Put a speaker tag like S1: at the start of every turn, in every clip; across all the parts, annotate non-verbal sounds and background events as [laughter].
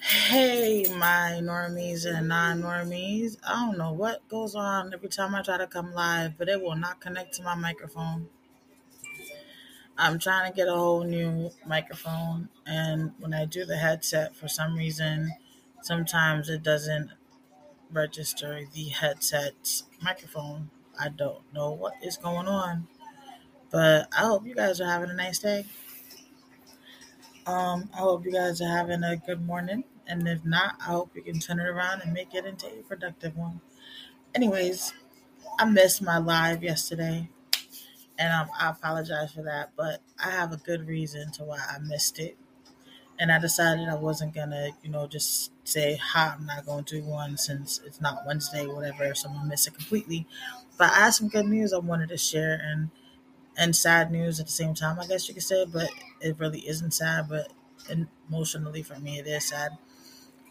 S1: Hey, my normies and non normies. I don't know what goes on every time I try to come live, but it will not connect to my microphone. I'm trying to get a whole new microphone, and when I do the headset, for some reason, sometimes it doesn't register the headset's microphone. I don't know what is going on, but I hope you guys are having a nice day. Um, I hope you guys are having a good morning, and if not, I hope you can turn it around and make it into a productive one. Anyways, I missed my live yesterday, and um, I apologize for that, but I have a good reason to why I missed it. And I decided I wasn't gonna, you know, just say, "Ha, I'm not gonna do one since it's not Wednesday, whatever." So I'm gonna miss it completely. But I have some good news I wanted to share, and and sad news at the same time, I guess you could say, but it really isn't sad, but emotionally for me, it is sad.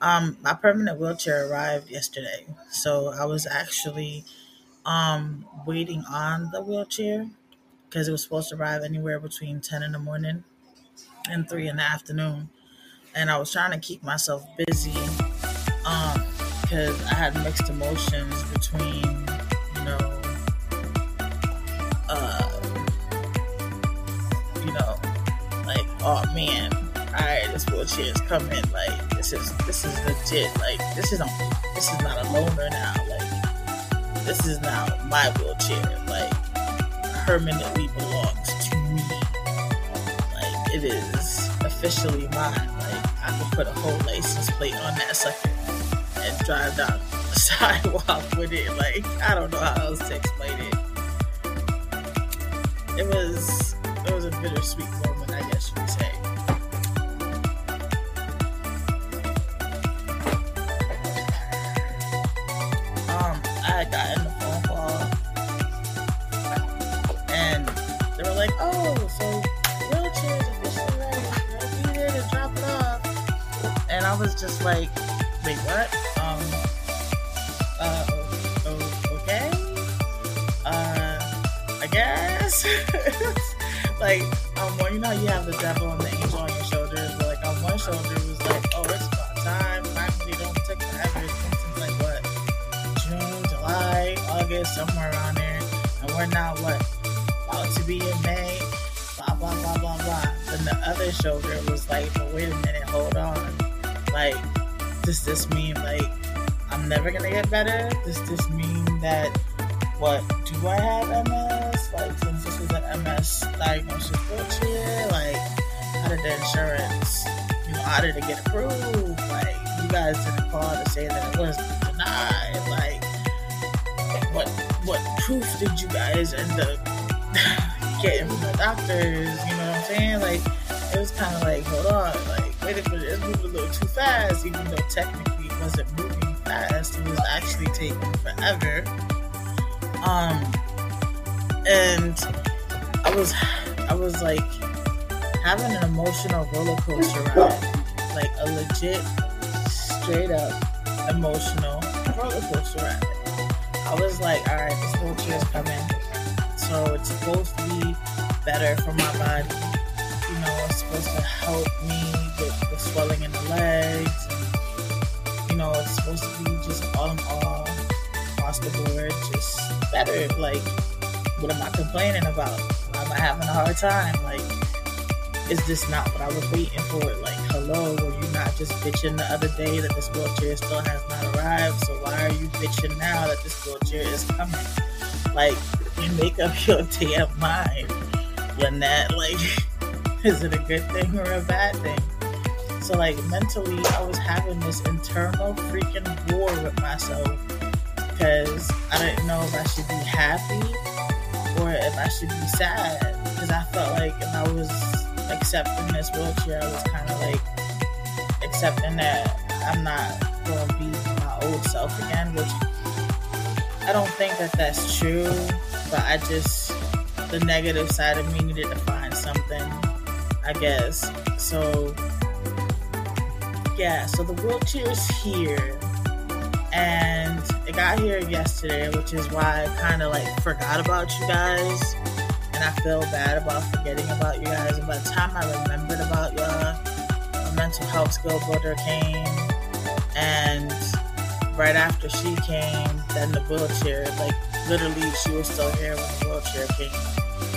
S1: Um, my permanent wheelchair arrived yesterday, so I was actually um waiting on the wheelchair because it was supposed to arrive anywhere between ten in the morning and three in the afternoon, and I was trying to keep myself busy um because I had mixed emotions between you know uh oh man. All right this wheelchair is coming like this is this is legit like this is this is not a loaner now like this is now my wheelchair like permanently belongs to me. Like it is officially mine like I can put a whole license plate on that sucker and drive down the [laughs] sidewalk with it like I don't know how else to explain it. It was it was a bittersweet moment, guess you say. Um, I had gotten a phone call, and they were like, "Oh, so wheelchair is officially ready. Be there to drop it off." And I was just like, "Wait, what?" Um, uh, okay, uh, I guess. [laughs] like um, well, you know, you have the devil and the angel on your shoulders. But like on one shoulder was like, oh, it's about time. Finally, don't take forever. It's been like what June, July, August, somewhere around there, and we're now what about to be in May. Blah blah blah blah blah. Then the other shoulder was like, but wait a minute, hold on. Like, does this mean like I'm never gonna get better? Does this mean that what do I have MS? MS diagnosis wheelchair, like how did the insurance, you know, how did it get approved? Like you guys didn't call to say that it was denied. Like what what proof did you guys end up [laughs] getting from the doctors? You know what I'm saying? Like it was kind of like hold on, like wait a minute, it's moving a little too fast, even though technically it wasn't moving fast. It was actually taking forever. Um, and I was, I was like having an emotional roller coaster ride, like a legit, straight up emotional roller coaster ride. I was like, all right, this wheelchair is coming, so it's supposed to be better for my body. You know, it's supposed to help me with the swelling in the legs. And, you know, it's supposed to be just all in all across the board, just better. Like, what am I complaining about? Having a hard time? Like, is this not what I was waiting for? Like, hello, were you not just bitching the other day that this wheelchair still has not arrived? So why are you bitching now that this wheelchair is coming? Like, [laughs] make up your damn mind, Lynette. [laughs] Like, is it a good thing or a bad thing? So, like, mentally, I was having this internal freaking war with myself because I didn't know if I should be happy or if I should be sad. Because I felt like if I was accepting this wheelchair, I was kind of like accepting that I'm not going to be my old self again, which I don't think that that's true, but I just, the negative side of me needed to find something, I guess. So, yeah, so the wheelchair's here and it got here yesterday, which is why I kind of like forgot about you guys, I feel bad about forgetting about you guys. And by the time I remembered about y'all, a mental health skill builder came, and right after she came, then the wheelchair, like literally, she was still here when the wheelchair came.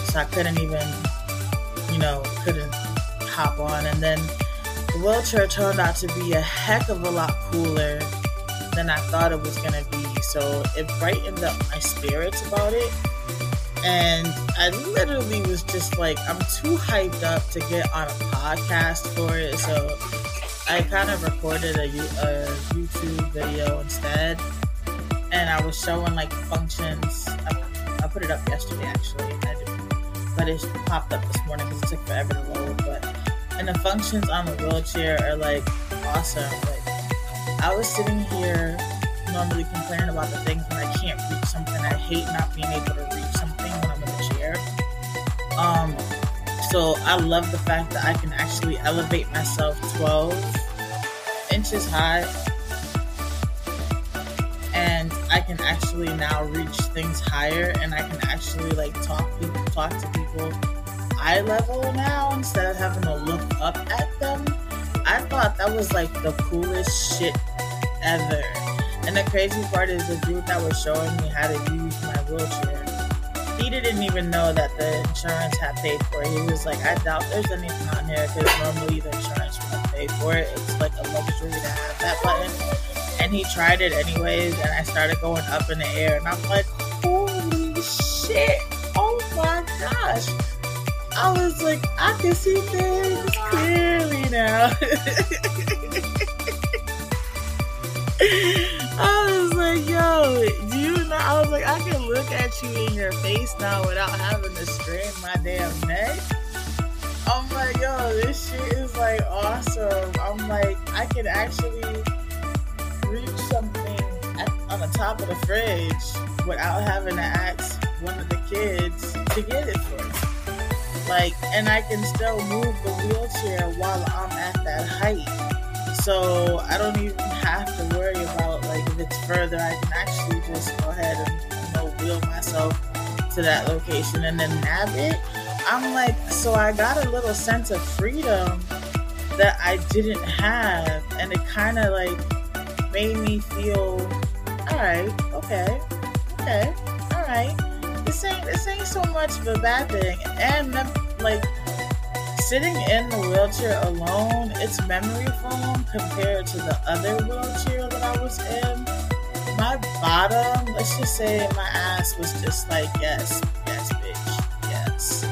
S1: So I couldn't even, you know, couldn't hop on. And then the wheelchair turned out to be a heck of a lot cooler than I thought it was gonna be. So it brightened up my spirits about it. And I literally was just like, I'm too hyped up to get on a podcast for it. So I kind of recorded a, a YouTube video instead. And I was showing like functions. I, I put it up yesterday actually. but it popped up this morning because it took forever to load. But and the functions on the wheelchair are like awesome. Like I was sitting here normally complaining about the things when I can't reach something. I hate not being able to reach something Um, so I love the fact that I can actually elevate myself 12 inches high and I can actually now reach things higher and I can actually like talk people talk to people eye level now instead of having to look up at them. I thought that was like the coolest shit ever. And the crazy part is the dude that was showing me how to use my wheelchair. He didn't even know that the insurance had paid for it. He was like, I doubt there's anything on here because normally the insurance wouldn't pay for it. It's like a luxury to have that button. And he tried it anyways, and I started going up in the air, and I'm like, holy shit! Oh my gosh! I was like, I can see things clearly now. [laughs] I was like, yo? I was like, I can look at you in your face now without having to strain my damn neck. I'm like, yo, this shit is like awesome. I'm like, I can actually reach something at, on the top of the fridge without having to ask one of the kids to get it for me. Like, and I can still move the wheelchair while I'm at that height. So I don't even have to worry about it's further. I can actually just go ahead and you know wheel myself to that location and then nab it. I'm like, so I got a little sense of freedom that I didn't have, and it kind of like made me feel, all right, okay, okay, all right this ain't this ain't so much of a bad thing. And like sitting in the wheelchair alone, it's memory foam compared to the other wheelchair that I was in. My bottom, let's just say my ass was just like, yes, yes, bitch, yes,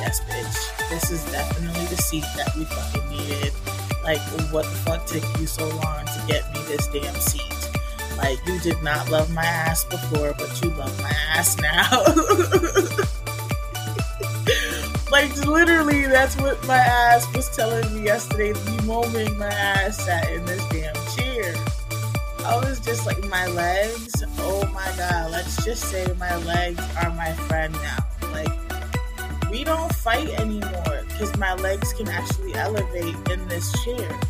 S1: yes, bitch. This is definitely the seat that we fucking needed. Like, what the fuck took you so long to get me this damn seat? Like, you did not love my ass before, but you love my ass now. [laughs] like, literally, that's what my ass was telling me yesterday, the moment my ass sat in this damn chair. I was just like, my legs, oh my god, let's just say my legs are my friend now. Like, we don't fight anymore because my legs can actually elevate in this chair.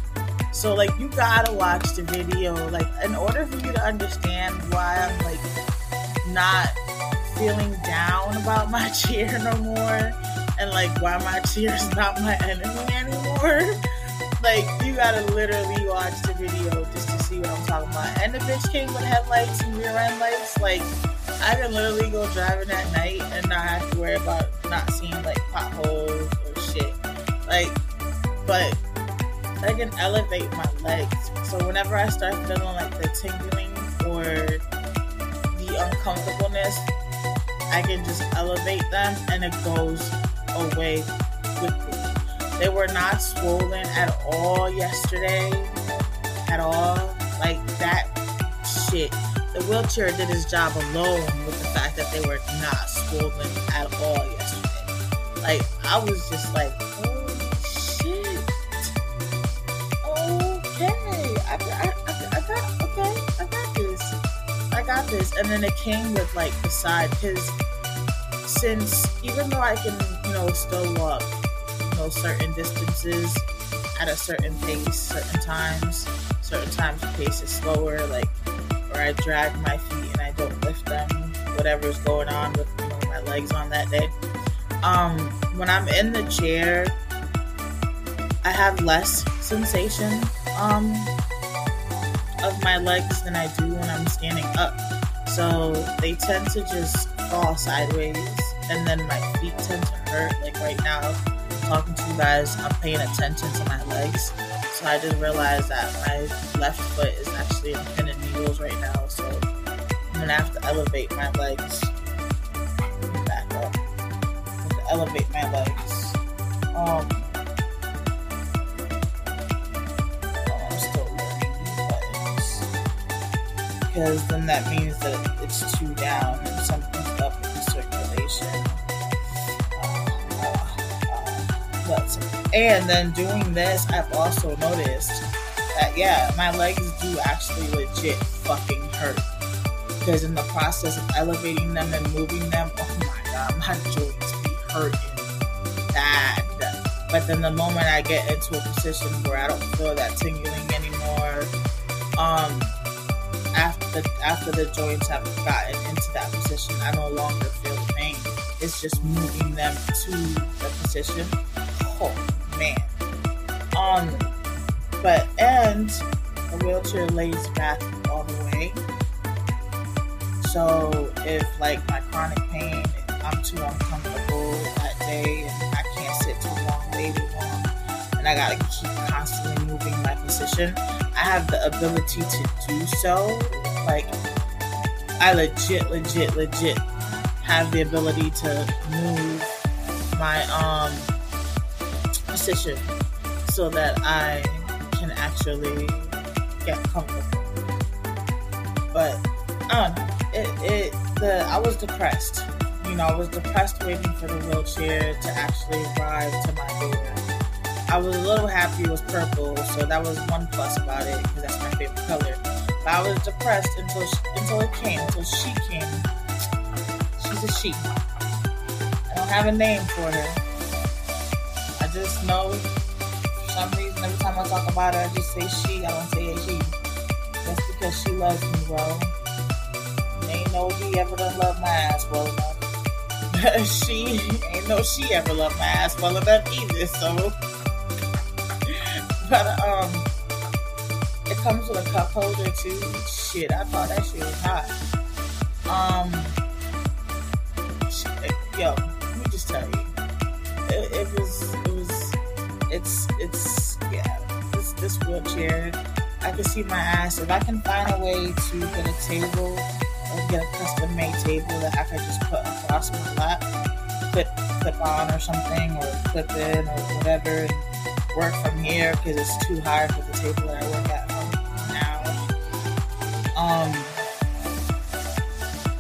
S1: So like you gotta watch the video. Like in order for you to understand why I'm like not feeling down about my [laughs] chair no more and like why my is [laughs] not my enemy anymore. like you gotta literally watch the video just to see what I'm talking about. And the bitch came with headlights and rear end lights. Like I can literally go driving at night and not have to worry about not seeing like potholes or shit. Like, but I can elevate my legs. So whenever I start feeling like the tingling or the uncomfortableness, I can just elevate them and it goes away quickly. They were not swollen at all yesterday. At all. Like that shit. The wheelchair did its job alone with the fact that they were not swollen at all yesterday. Like I was just like, holy shit. Okay, I, I, I, I got okay, I got this. I got this. And then it came with like the side because since even though I can, know, still walk, know, certain distances at a certain pace, certain times, certain times the pace is slower, like, or I drag my feet and I don't lift them, whatever's going on with you know, my legs on that day. Um, when I'm in the chair, I have less sensation um, of my legs than I do when I'm standing up. So they tend to just fall sideways, and then my feet tend to hurt. Like right now, talking to you guys, I'm paying attention to my legs. So I just realized that my left foot is actually in pin and needles right now. So I'm gonna have to elevate my legs. Back up. elevate my legs. Um, I'm still these buttons because then that means that it's two down and then doing this, I've also noticed that yeah, my legs do actually legit fucking hurt. Because in the process of elevating them and moving them, oh my god, my joints be hurting bad. But then the moment I get into a position where I don't feel that tingling anymore, um, after the after the joints have gotten into that position, I no longer feel the pain. It's just moving them to the position. Oh man. Um but and a wheelchair lays back all the way. So if like my chronic pain, I'm too uncomfortable that day and I can't sit too long, too long, and I gotta keep constantly moving my position. I have the ability to do so. Like, I legit, legit, legit have the ability to move my um position so that I can actually get comfortable. But I don't know. It, it the I was depressed. You know, I was depressed waiting for the wheelchair to actually arrive to my door. I was a little happy it was purple, so that was one plus about it because that's my favorite color. But I was depressed until she, until it came, until she came. She's a she. I don't have a name for her. Just know for some reason every time I talk about her, I just say she. I don't say he. That's because she loves me, bro. Ain't no he ever done love my ass well enough. she ain't no she ever loved my ass well enough either, so [laughs] but um, it comes with a cup holder too. Shit, I thought that shit was hot. Um, yo, let me just tell you, it, it was, it it's, it's, yeah, this this wheelchair. I can see my ass. If I can find a way to get a table or get a custom made table that I could just put across my lap, clip clip on or something, or clip in or whatever work from here because it's too high for the table that I work at now. Um,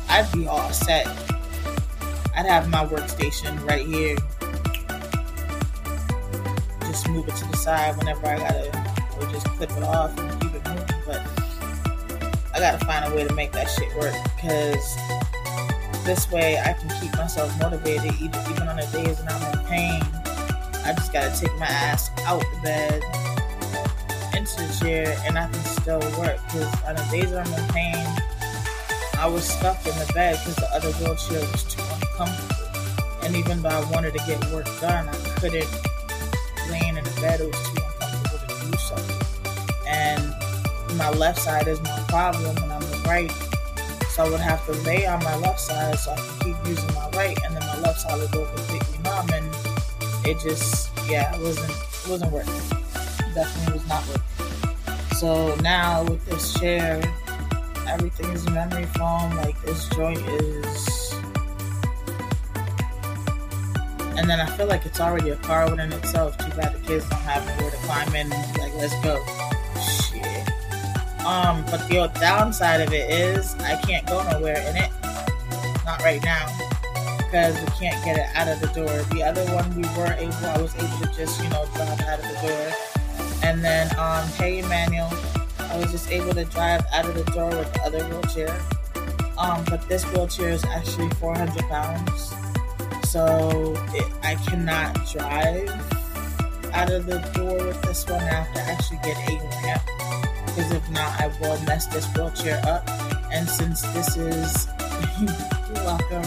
S1: I'd be all set. I'd have my workstation right here. Just move it to the side whenever I gotta, or just clip it off and keep it moving. But I gotta find a way to make that shit work because this way I can keep myself motivated even, even on the days when I'm in pain I just gotta take my ass out the bed into the chair and I can still work. Because on the days when I'm in pain, I was stuck in the bed because the other wheelchair was too uncomfortable. And even though I wanted to get work done, I couldn't laying in the bed. It was too uncomfortable to do so. And my left side is my problem, and I'm the right. So I would have to lay on my left side so I can keep using my right, and then my left side would go completely numb. And it just yeah, it wasn't it wasn't working. It definitely was not working. So now with this chair, everything is memory foam. Like this joint is, and then I feel like it's already a car within itself. Too bad the kids don't have nowhere to climb in. Like, let's go. Shit. Um, but the downside of it is I can't go nowhere in it. Not right now because we can't get it out of the door. The other one we were able, I was able to just, you know, drive out of the door. And then, um, hey Emmanuel, I was just able to drive out of the door with the other wheelchair. Um, but this wheelchair is actually 400 pounds, so it, I cannot drive out of the door with this one. I have to actually get a ramp because if not, I will mess this wheelchair up. And since this is, [laughs] you're welcome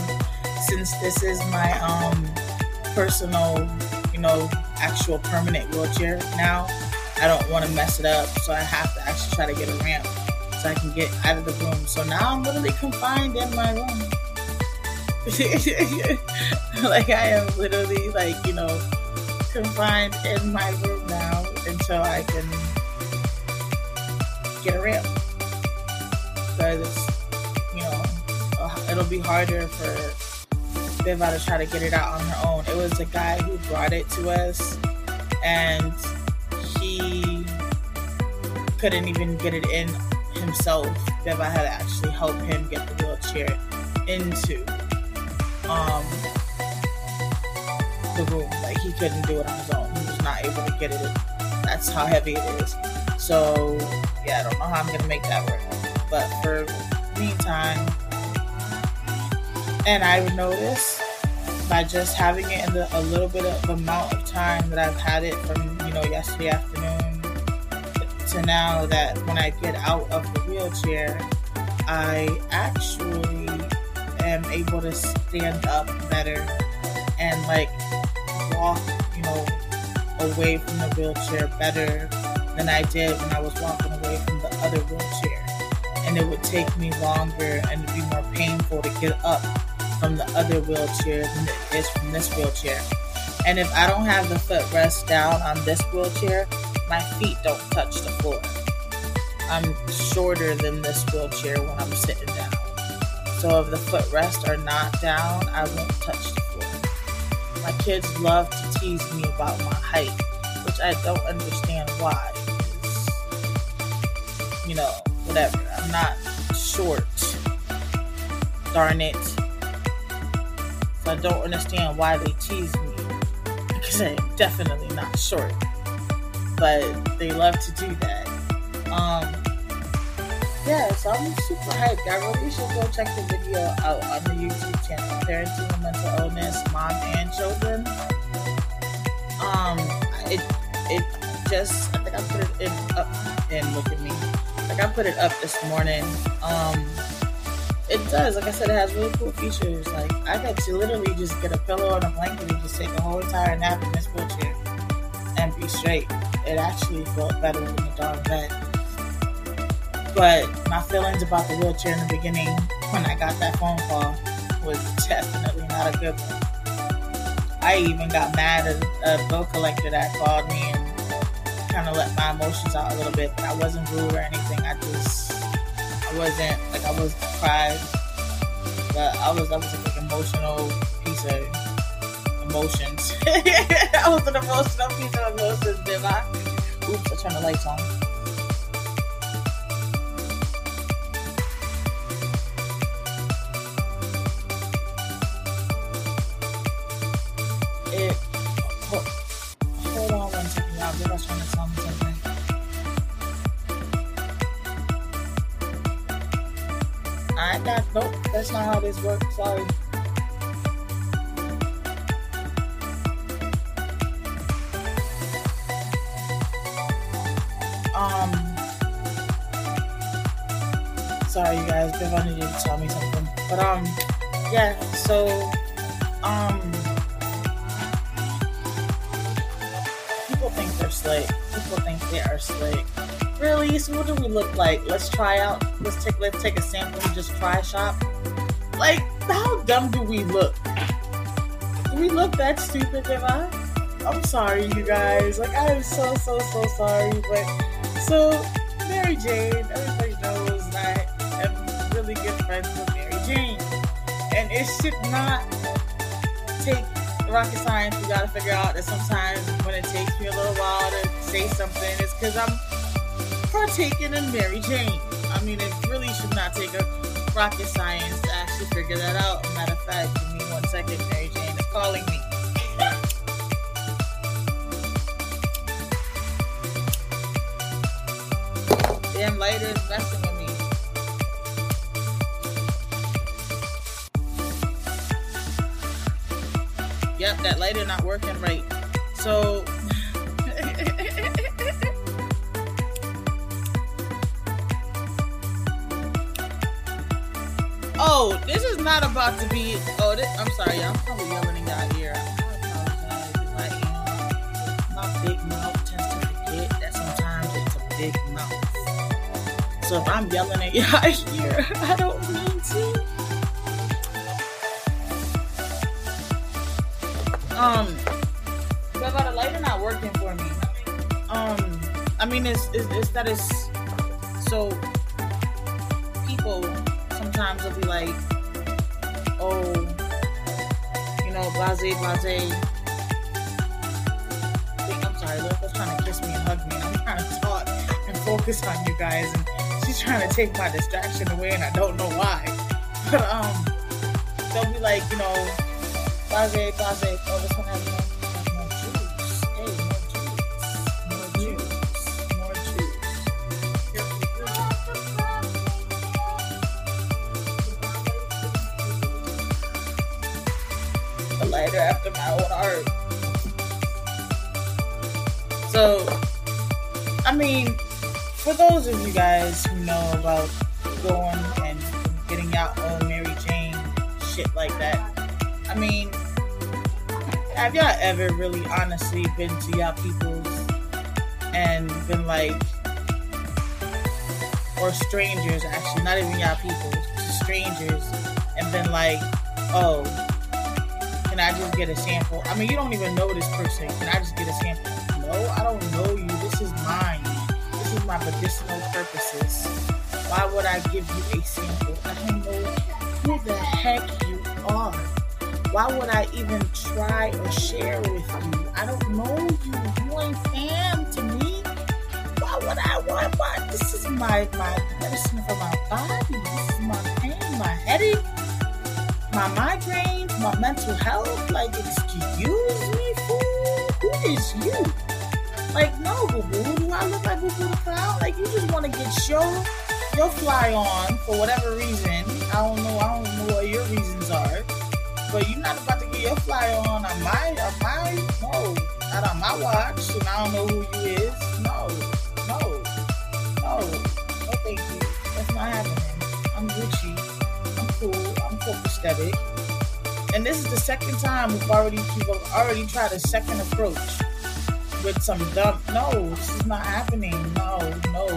S1: since this is my um personal, you know, actual permanent wheelchair now. I don't want to mess it up, so I have to actually try to get a ramp so I can get out of the room. So now I'm literally confined in my room. [laughs] [laughs] like I am literally like, you know, confined in my room now until I can get a ramp. Because, you know, uh, it'll be harder for Viva to try to get it out on her own. It was a guy who brought it to us and he couldn't even get it in himself. Viva had to actually help him get the wheelchair into um, the room. Like he couldn't do it on his own. He was not able to get it. That's how heavy it is. So yeah, I don't know how I'm gonna make that work. But for meantime, and I would notice by just having it in the, a little bit of amount of time that I've had it from you know yesterday afternoon to now that when I get out of the wheelchair, I actually am able to stand up better and like walk, you know, away from the wheelchair better than I did when I was walking away from the other wheelchair. And it would take me longer and it'd be more painful to get up from the other wheelchair than it is from this wheelchair. And if I don't have the footrest down on this wheelchair, my feet don't touch the floor. I'm shorter than this wheelchair when I'm sitting down. So if the footrests are not down, I won't touch the. My kids love to tease me about my height, which I don't understand why. You know, whatever. I'm not short. Darn it. So I don't understand why they tease me. Because I'm definitely not short. But they love to do that. Um, yeah, so I'm super hyped. I really should go check the video out on the YouTube channel, Parenting Mental Illness, Mom and Children. Um, it it just I think I put it in up and look at me. Like I put it up this morning. Um, it does. Like I said, it has really cool features. Like I got to literally just get a pillow and a blanket and just take a whole entire nap in this wheelchair and be straight. It actually felt better than the dog bed. But my feelings about the wheelchair in the beginning, when I got that phone call, was definitely not a good one. I even got mad at a bill collector that called me and kind of let my emotions out a little bit, but I wasn't rude or anything. I just, I wasn't like I was cried, but I was, I was like an emotional piece of emotions. [laughs] I was an emotional piece of emotions, did I? Oops, I turned the lights on. That's not how this works. Sorry. Um. Sorry, you guys. Viva needed to tell me something. But um, yeah. So um. people think they're slick. People think they are slick. Really? So what do we look like? Let's try out. Let's take let's take a sample and just try shop. Like, how dumb do we look? Do we look that stupid, am I? I'm sorry, you guys. Like, I am so so so sorry. But so Mary Jane, everybody knows I am really good friends with Mary Jane, and it should not take rocket science, we gotta figure out that sometimes when it takes me a little while to say something, it's because I'm partaking in Mary Jane. I mean, it really should not take a rocket science to figure that out. Matter of fact, give me one second, Mary Jane is calling me. [laughs] Damn lighter is messing with me. Yep, that lighter not working right. So not about to be oh this, I'm sorry, y'all. I'm probably yelling in y'all ear. I if big mouth tends to forget that sometimes it's a big mouth. So if I'm yelling at y'all [laughs] here, I don't mean to. Um, but the lighter not working for me. Um, I mean, it's, it's, it's that so people sometimes will be like, blase, blase. I'm sorry, Lorica's trying to kiss me and hug me, I'm trying to talk and focus on you guys, and she's trying to take my distraction away, and I don't know why. But um, they'll be like, you know, blase, blase. My own. So, I mean, for those of you guys who know about going and getting your own Mary Jane, shit like that, I mean, have y'all ever really honestly been to y'all people's and been like, or strangers actually, not even y'all people's, strangers, and been like, oh, can I just get a sample? I mean, you don't even know this person. Can I just get a sample? No, I don't know you. This is mine. This is my medicinal purposes. Why would I give you a sample? I don't know who the heck you are. Why would I even try or share with you? I don't know you. You ain't fam to me. Why would I want what? This is my my medicine for my body. This is my pain, my headache my migraines, my mental health. Like, excuse me, fool? Who is you? Like, no, boo boo. Do I look like boo boo the clown? Like, you just want to get your your fly on for whatever reason. I don't know. I don't know what your reasons are. But you're not about to get your fly on on my on my no, not on my watch. And I don't know who you is. No, no, no, no. Thank you. That's not happening. I'm. And this is the second time we've already already tried a second approach with some dumb. No, this is not happening. No, no.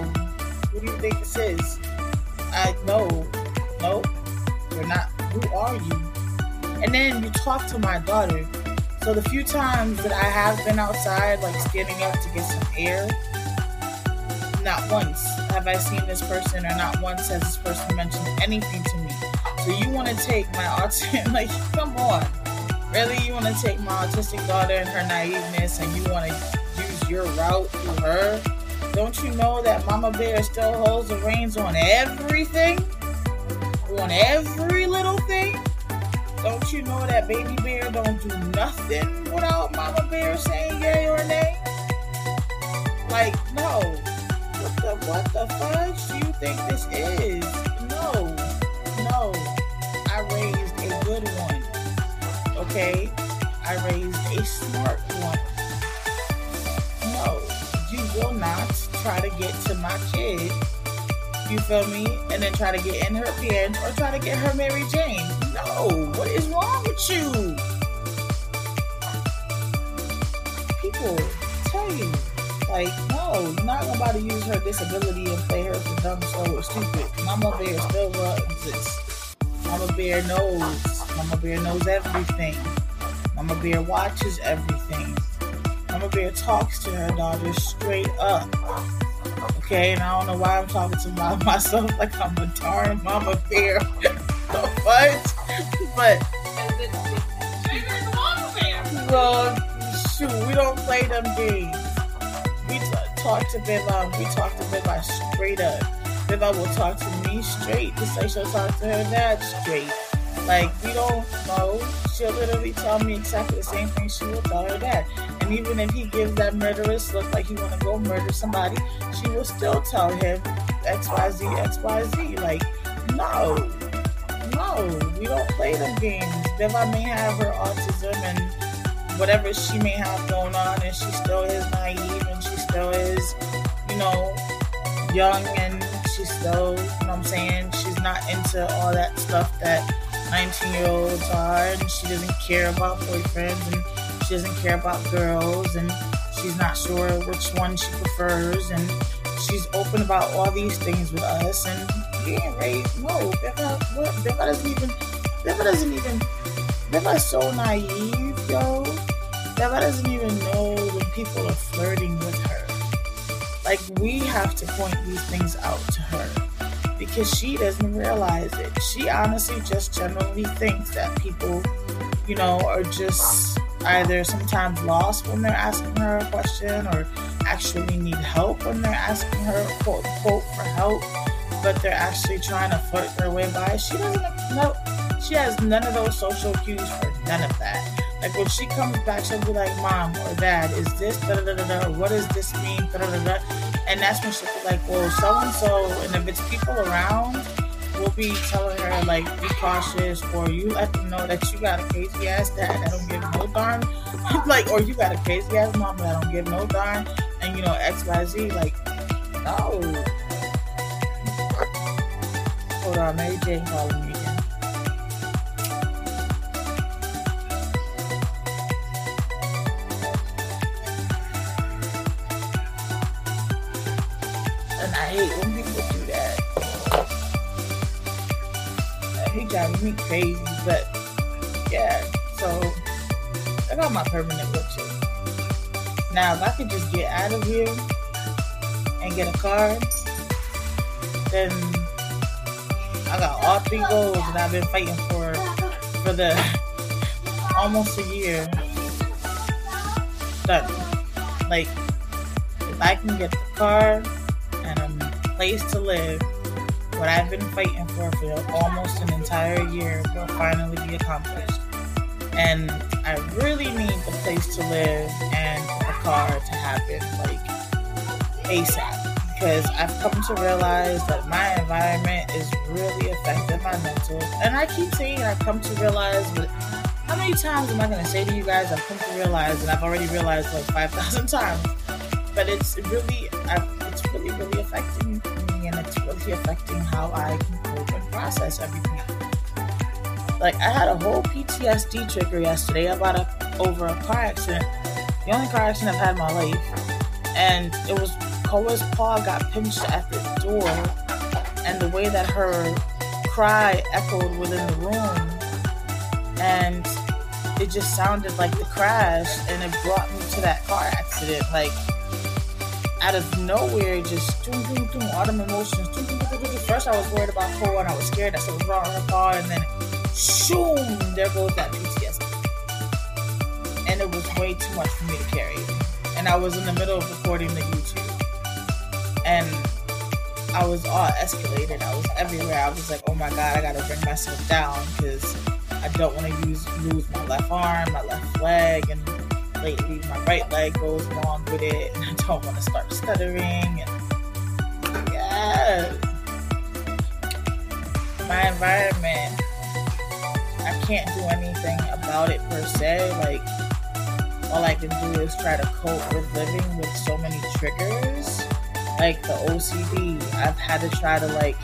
S1: Who do you think this is? I no, no. You're not. Who are you? And then you talk to my daughter. So the few times that I have been outside, like standing up to get some air, not once have I seen this person, or not once has this person mentioned anything to So you want to take my autism? [laughs] Like, come on, really? You want to take my autistic daughter and her naiveness, and you want to use your route through her? Don't you know that Mama Bear still holds the reins on everything, on every little thing? Don't you know that Baby Bear don't do nothing without Mama Bear saying yay or nay? Like, no. What the what the fudge do you think this is? No, no. Good one. Okay? I raised a smart one. No, you will not try to get to my kid. You feel me? And then try to get in her pants or try to get her Mary Jane. No, what is wrong with you? People tell you. Like, no, you're not about to use her disability and play her for dumb, or stupid. Mama Bear still will exist. Mama Bear knows. Mama Bear knows everything. Mama Bear watches everything. Mama Bear talks to her daughter straight up. Okay, and I don't know why I'm talking to my, [laughs] myself like I'm a darn Mama Bear. [laughs] what? But well, shoot, we don't play them games. We t- talk to Viva. Um, we talk to Viva straight up. Viva will talk to me straight, just like she'll talk to her dad straight. Like we don't know. She'll literally tell me exactly the same thing she will tell her dad. And even if he gives that murderous look like he wanna go murder somebody, she will still tell him XYZ, XYZ. Like, no. No, we don't play them games. Viva may have her autism and whatever she may have going on, and she still is naive and she still is, you know, young and she's still, you know what I'm saying? She's not into all that stuff that 19 year olds are, and she doesn't care about boyfriends and she doesn't care about girls and she's not sure which one she prefers, and she's open about all these things with us. And being raised, no, what? Doesn't even, Beba doesn't even, Beba's so naive, yo. Beba doesn't even know when people are flirting with. Like, we have to point these things out to her because she doesn't realize it. She honestly just generally thinks that people, you know, are just either sometimes lost when they're asking her a question or actually need help when they're asking her quote quote, for help, but they're actually trying to flirt their way by. She doesn't know she has none of those social cues for none of that. Like when she comes back, she'll be like, Mom or Dad, is this da da da da? What does this mean? Da da da da. And that's when she'll be like, Well, so and so, and if it's people around, we'll be telling her like, be cautious, or you let them know that you got a crazy ass dad that don't give no darn, [laughs] like, or you got a crazy ass mom that don't give no darn, and you know X Y Z. Like, no. Hold on, Mary Jane calling me. Driving me crazy. But yeah, so I got my permanent wheelchair. Now, if I could just get out of here and get a car, then I got all three goals that I've been fighting for for the [laughs] almost a year done. Like, if I can get the car and a place to live what I've been fighting almost an entire year will finally be accomplished. And I really need the place to live and a car to happen like ASAP because I've come to realize that my environment is really affecting my mental. And I keep saying I've come to realize, but how many times am I going to say to you guys, I've come to realize, and I've already realized like 5,000 times, but it's really, it's really, really affecting me and it's really affecting how I process everything. Like I had a whole PTSD trigger yesterday about a over a car accident. The only car accident I've had in my life. And it was Koa's paw got pinched at the door and the way that her cry echoed within the room and it just sounded like the crash and it brought me to that car accident like out of nowhere, just doom, doom, doom, all them emotions. Doom, doom, doom, doom. First, I was worried about Cole and I was scared that something was wrong with her car, and then, shoom, there goes that PTSD. And it was way too much for me to carry. And I was in the middle of recording the YouTube, and I was all escalated. I was everywhere. I was like, oh my god, I gotta bring myself down because I don't want to use lose my left arm, my left leg, and lately. My right leg goes along with it, and I don't want to start stuttering. And yeah, my environment, I can't do anything about it per se. Like, all I can do is try to cope with living with so many triggers. Like the OCD, I've had to try to like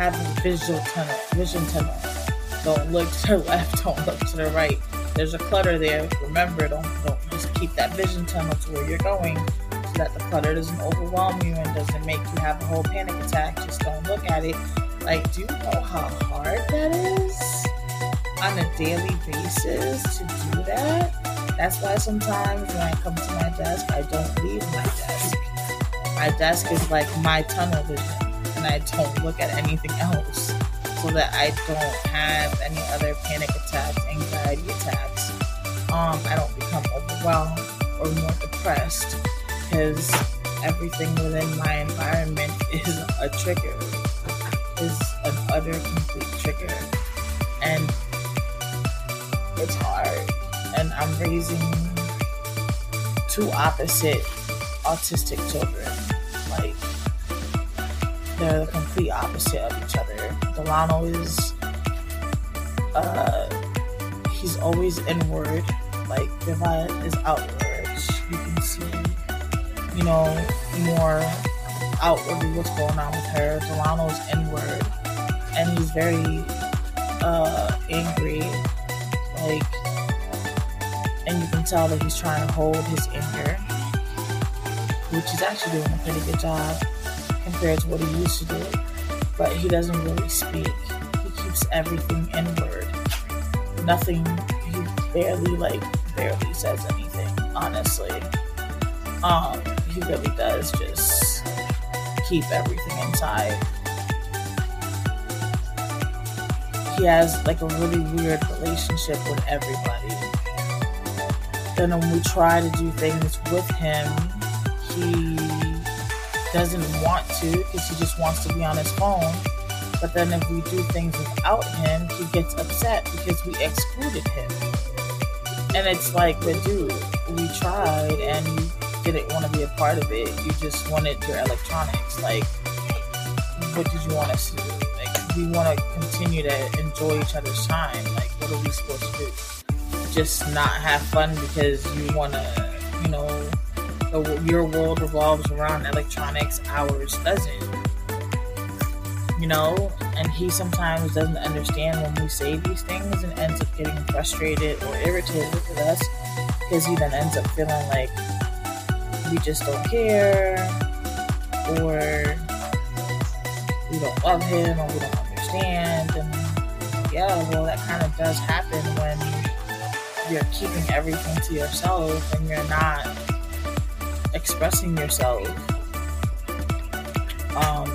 S1: have a visual tunnel, vision tunnel. Don't look to the left, [laughs] don't look to the right there's a clutter there. Remember, don't don't just keep that vision tunnel to where you're going so that the clutter doesn't overwhelm you and doesn't make you have a whole panic attack. Just don't look at it. Like, do you know how hard that is on a daily basis to do that? That's why sometimes when I come to my desk, I don't leave my desk. My desk is like my tunnel vision, and I don't look at anything else so that I don't have any other panic attacks, anxiety attacks. Um, I don't become overwhelmed or more depressed because everything within my environment is a trigger, is an utter complete trigger. And it's hard. And I'm raising two opposite autistic children. Like, they're the complete opposite of each other. Delano is, uh, he's always inward, like Viva is outward. You can see, you know, more outwardly what's going on with her. Delano's inward, and he's very uh, angry, like, and you can tell that he's trying to hold his anger which he's actually doing a pretty good job compared to what he used to do. But he doesn't really speak. He keeps everything inward. Nothing. He barely like barely says anything. Honestly, um, he really does just keep everything inside. He has like a really weird relationship with everybody. Then when we try to do things with him, he doesn't want to because he just wants to be on his phone. But then if we do things without him, he gets upset because we excluded him. And it's like, but dude, we tried and you didn't want to be a part of it. You just wanted your electronics. Like, what did you want us to do? Like, we want to continue to enjoy each other's time. Like, what are we supposed to do? Just not have fun because you want to, you know, your world revolves around electronics, ours doesn't. You know, and he sometimes doesn't understand when we say these things and ends up getting frustrated or irritated with us because he then ends up feeling like we just don't care or we don't love him or we don't understand. And yeah, well, that kind of does happen when you're keeping everything to yourself and you're not expressing yourself. Um,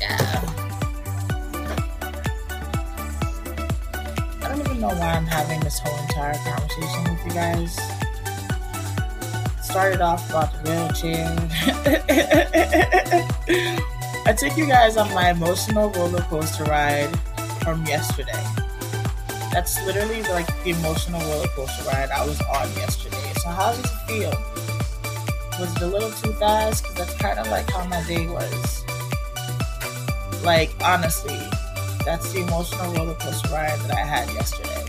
S1: yeah. I don't even know why I'm having this whole entire conversation with you guys. Started off about the wheelchair. [laughs] I took you guys on my emotional roller coaster ride from yesterday. That's literally like the emotional roller coaster ride I was on yesterday. So how does it feel? Was it a little too fast? Because that's kind of like how my day was. Like honestly, that's the emotional roller coaster ride that I had yesterday.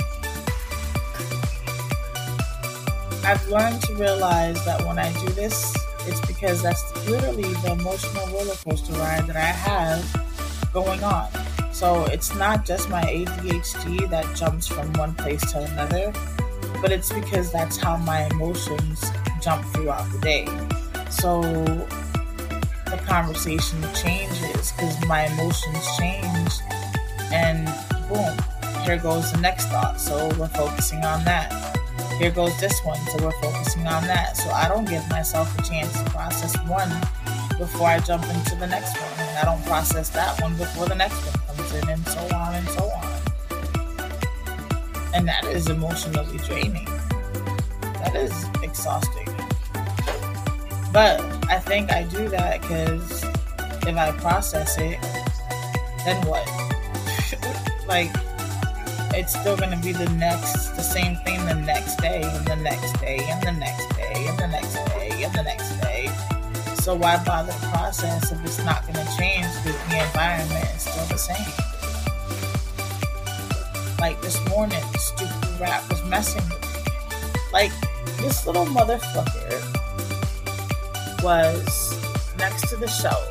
S1: I've learned to realize that when I do this, it's because that's literally the emotional roller coaster ride that I have going on. So it's not just my ADHD that jumps from one place to another but it's because that's how my emotions jump throughout the day. So the conversation changes because my emotions change, and boom, here goes the next thought. So we're focusing on that. Here goes this one, so we're focusing on that. So I don't give myself a chance to process one before I jump into the next one, and I don't process that one before the next one comes in, and so on and so on and that is emotionally draining. That is exhausting. But I think I do that because if I process it, then what? [laughs] like, it's still going to be the next, the same thing the next day, and the next day, and the next day, and the next day, and the next day. So why bother the process if it's not going to change because the environment is still the same? Like this morning, the stupid rat was messing with me. Like this little motherfucker was next to the shelf.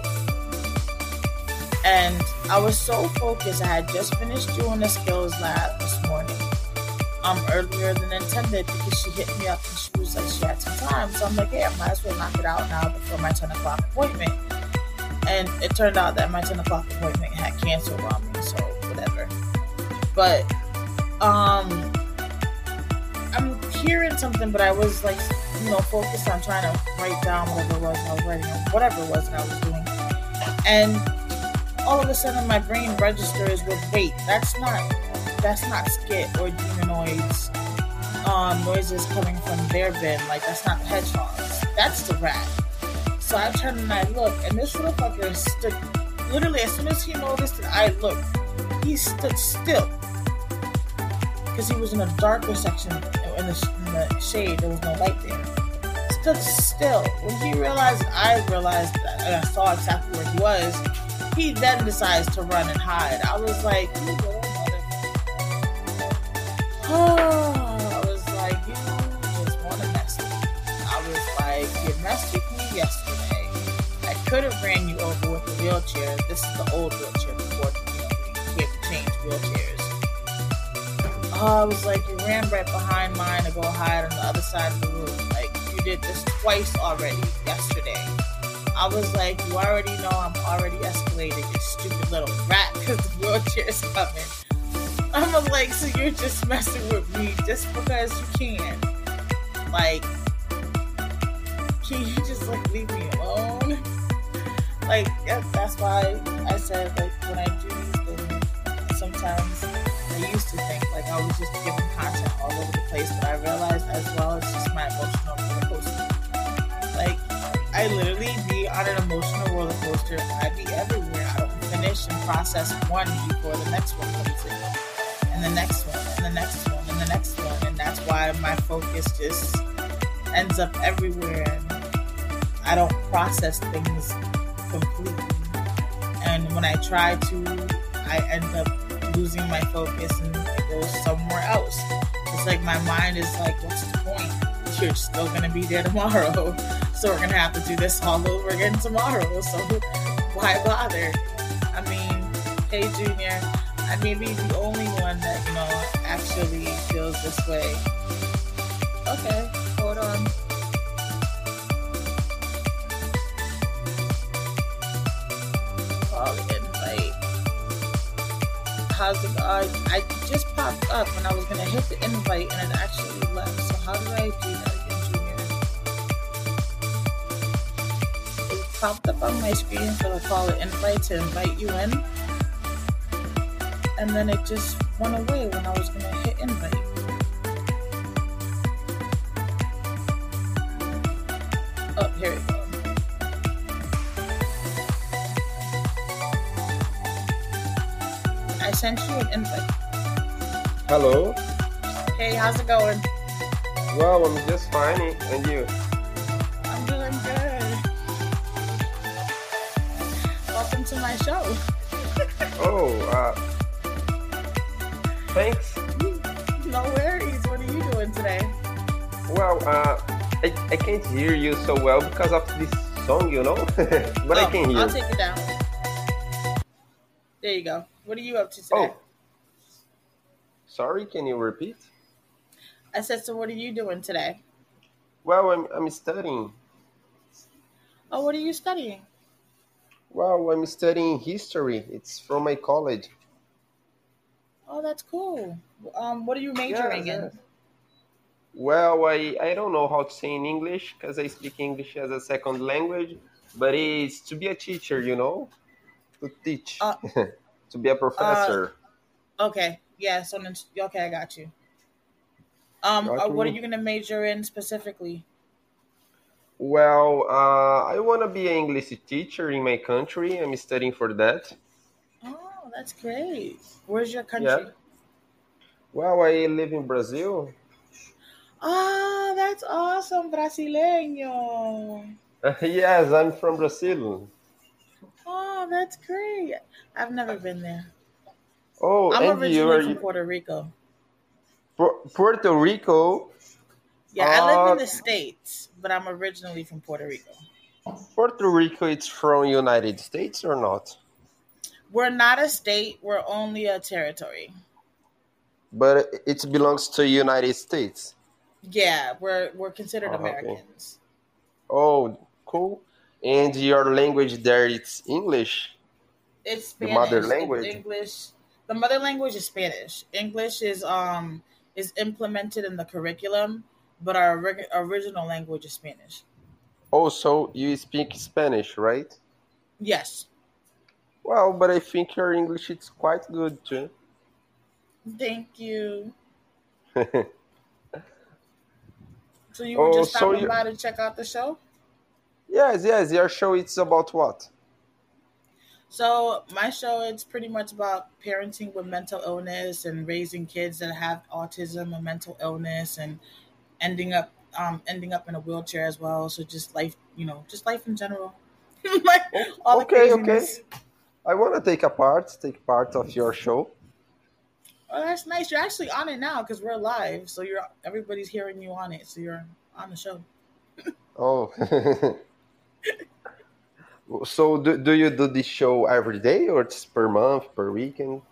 S1: And I was so focused. I had just finished doing the skills lab this morning. Um, earlier than intended because she hit me up and she was like she had some time. So I'm like, hey, I might as well knock it out now before my 10 o'clock appointment. And it turned out that my 10 o'clock appointment had canceled on me, so whatever. But um I'm hearing something, but I was like, you know, focused on trying to write down whatever it was I was writing, whatever it was I was doing. And all of a sudden, my brain registers with, wait, that's not, that's not skit or demonoids um, noises coming from their bin. Like that's not the hedgehogs. That's the rat. So I turn and I look, and this little fucker stood. Literally, as soon as he noticed that I looked, he stood still because he was in a darker section in the, in the shade. There was no light there. Stood still. When he realized, I realized that, and I saw exactly where he was. He then decides to run and hide. I was like, you little Oh, I was like, you just want to mess with me. I was like, you messed with me yesterday. I could have ran you over with the wheelchair. This is the old wheelchair before you know, had to change wheelchairs oh, I was like, you ran right behind mine to go hide on the other side of the room. Like, you you did this twice already yesterday. I was like, you already know I'm already escalating, you stupid little rat, because the wheelchair's coming. I'm like, so you're just messing with me just because you can. Like, can you just like leave me alone? Like, that's why I said, like, when I do these things, sometimes I used to think like I was just giving content all over the place, but I realized as well it's just my emotional roller. Like, I literally on an emotional roller coaster. I be everywhere. I don't finish and process one before the next one comes in, and the next one, and the next one, and the next one, and that's why my focus just ends up everywhere. And I don't process things completely. And when I try to, I end up losing my focus and it goes somewhere else. It's like my mind is like, what's the point? You're still gonna be there tomorrow. [laughs] So we're gonna have to do this all over again tomorrow. So why bother? I mean, hey Junior, I may be the only one that, you know, actually feels this way. Okay, hold on. how's it? Uh, I just popped up when I was gonna hit the invite and it actually left. So how do I do that up on my screen for the call it invite to invite you in, and then it just went away when I was gonna hit invite. Oh, here we go. I sent you an invite.
S2: Hello.
S1: Hey, how's it going?
S2: Well, I'm just fine, and you? Can't hear you so well because of this song, you know, [laughs] but
S1: oh,
S2: I can hear.
S1: I'll take it down. There you go. What are you up to today?
S2: Oh, sorry. Can you repeat?
S1: I said, so what are you doing today?
S2: Well, I'm I'm studying.
S1: Oh, what are you studying?
S2: Well, I'm studying history. It's from my college.
S1: Oh, that's cool. Um, what are you majoring
S2: Yes,
S1: in?
S2: yes. Well, I, I don't know how to say in English because I speak English as a second language, but it's to be a teacher, you know, to teach,
S1: Uh, [laughs]
S2: to be a professor.
S1: Okay. Yeah. So okay, I got you. Um,
S2: Got
S1: uh, what are you gonna major in specifically?
S2: Well, uh, I want to be an English teacher in my country. I'm studying for that.
S1: Oh, that's great. Where's your country?
S2: Yeah.
S1: country?
S2: Well, I live in Brazil.
S1: Ah, that's awesome, brasileño. [laughs]
S2: yes, I'm from Brazil.
S1: Oh, that's great. I've never been there.
S2: Oh,
S1: I'm originally from Puerto Rico.
S2: Puerto Rico.
S1: Yeah, I live in
S2: Uh,
S1: the States, but I'm originally from Puerto Rico.
S2: Puerto Rico, it's from United States or not?
S1: We're not a state, we're only a territory.
S2: But it belongs to United States.
S1: Yeah, we're we're considered
S2: okay.
S1: Americans.
S2: Oh, cool. And your language there, it's English,
S1: It's
S2: the
S1: Spanish.
S2: mother
S1: It's
S2: language.
S1: English. The mother language is Spanish. English is um is implemented in the curriculum, but our ori- original language is Spanish.
S2: Oh, so you speak Spanish, right?
S1: Yes.
S2: Well, but I think your English is quite good too.
S1: Thank you. [laughs] So you were
S2: Oh,
S1: just
S2: so
S1: stopping
S2: you
S1: by to check out the show?
S2: Yes, yes, your show it's about what?
S1: So my show it's pretty much about parenting with mental illness and raising kids that have autism and mental illness and ending up um ending up in a wheelchair as well. So just life, you know, just life in general. [laughs] like
S2: O-
S1: all the
S2: Okay, okay. I want to take a part, take part of your show.
S1: Oh, that's nice. You're actually on it now because we're live. So you're everybody's hearing you on it. So you're on the show.
S2: Oh. [laughs] So do, do you do this show every day or it's per month, per weekend?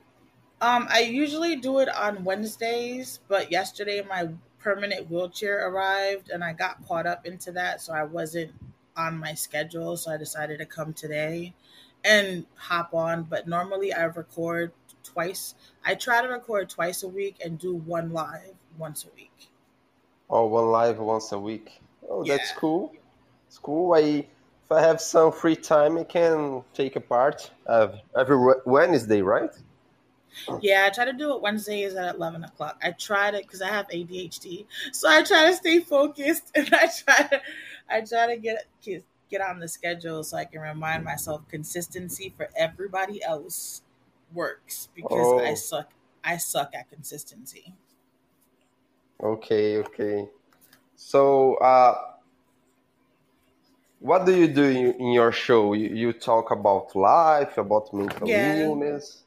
S1: Um, I usually do it on Wednesdays, but yesterday my permanent wheelchair arrived and I got caught up into that. So I wasn't on my schedule. So I decided to come today and hop on. But normally I record twice. I try to record twice a week and do one live once a week.
S2: Oh, one live once a week. Oh,
S1: Yeah.
S2: that's cool. It's cool. I if I have some free time, I can take a part of every Wednesday, right?
S1: Yeah, I try to do it Wednesdays at 11 o'clock. I try to, because I have ADHD. So I try to stay focused [laughs] and I try to, I try to get, get get on the schedule so I can remind myself consistency for everybody else works because I
S2: Oh,
S1: suck. I suck at consistency.
S2: okay, okay. So, uh, what do you do in, in your show? You, you talk about life, about mental
S1: Yeah.
S2: illness.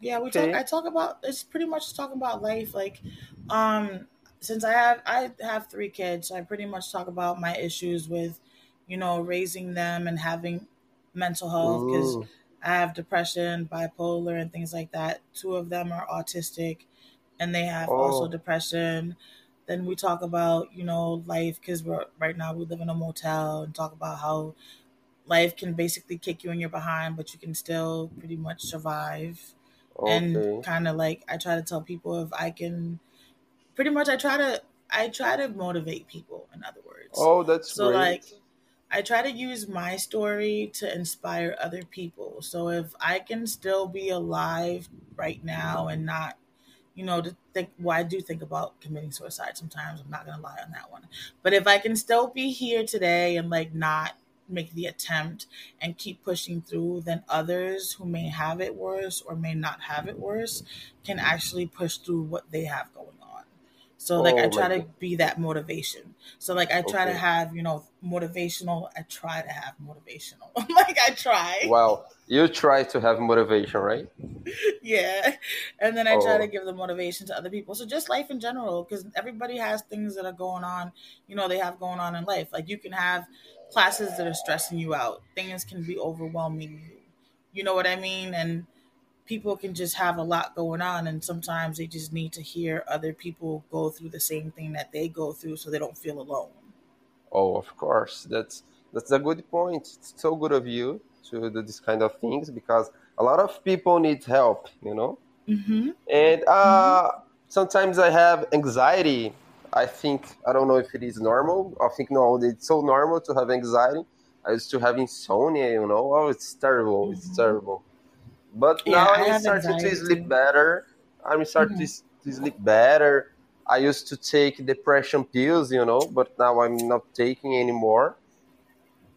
S1: Yeah, we talk. I talk about. It's pretty much talking about life. Like, um, since I have I have three kids, I pretty much talk about my issues with, you know, raising them and having mental health because
S2: Mm.
S1: I have depression, bipolar, and things like that. Two of them are autistic, and they have also
S2: Oh,
S1: depression. Then we talk about you know life because we're right now we live in a motel and talk about how life can basically kick you in your behind, but you can still pretty much survive and kind of like I try to tell people if I can pretty much I try to I try to motivate people in other words.
S2: Oh, that's
S1: So like
S2: great.
S1: I try to use my story to inspire other people. So if I can still be alive right now and not you know to think well I do think about committing suicide sometimes. I'm not going to lie on that one. But if I can still be here today and like not make the attempt and keep pushing through, then others who may have it worse or may not have it worse can actually push through what they have going. So like oh, I
S2: Oh my
S1: try to
S2: God.
S1: be that motivation. So like I try to have, you know, motivational, I try to have motivational. [laughs] like I try.
S2: Well, you try to have motivation, right? [laughs]
S1: yeah. And then I try to
S2: Oh,
S1: give the motivation to other people. So just life in general, because everybody has things that are going on, you know, they have going on in life. Like you can have classes that are stressing you out, things can be overwhelming you. You know what I mean? And people can just have a lot going on, and sometimes they just need to hear other people go through the same thing that they go through so they don't feel alone.
S2: oh, of course. That's that's a good point. It's so good of you to do this kind of things because a lot of people need help, you know.
S1: Mm-hmm.
S2: And
S1: Mm-hmm.
S2: uh, sometimes I have anxiety. I think I don't know if it is normal. I think no, it's so normal to have anxiety. I used to have insomnia, you know. Oh, it's terrible. It's
S1: Mm-hmm.
S2: terrible. But
S1: Yeah,
S2: now
S1: I
S2: I'm starting to sleep better. I'm starting to,
S1: Mm-hmm.
S2: to sleep better. I used to take depression pills, you know, but now I'm not taking anymore.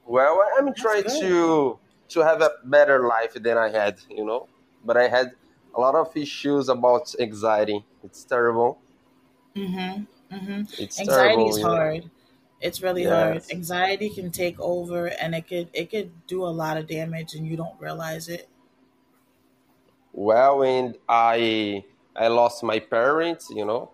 S2: Well, I'm
S1: That's
S2: trying
S1: good.
S2: to to have a better life than I had, you know. But I had a lot of issues about anxiety. It's terrible.
S1: Mm-hmm. Mm-hmm.
S2: It's
S1: Anxiety
S2: terrible,
S1: is
S2: you know.
S1: hard. It's really hard. Anxiety can take over and it could it could do a lot of damage and you don't realize it.
S2: Well, and I I lost my parents, you know.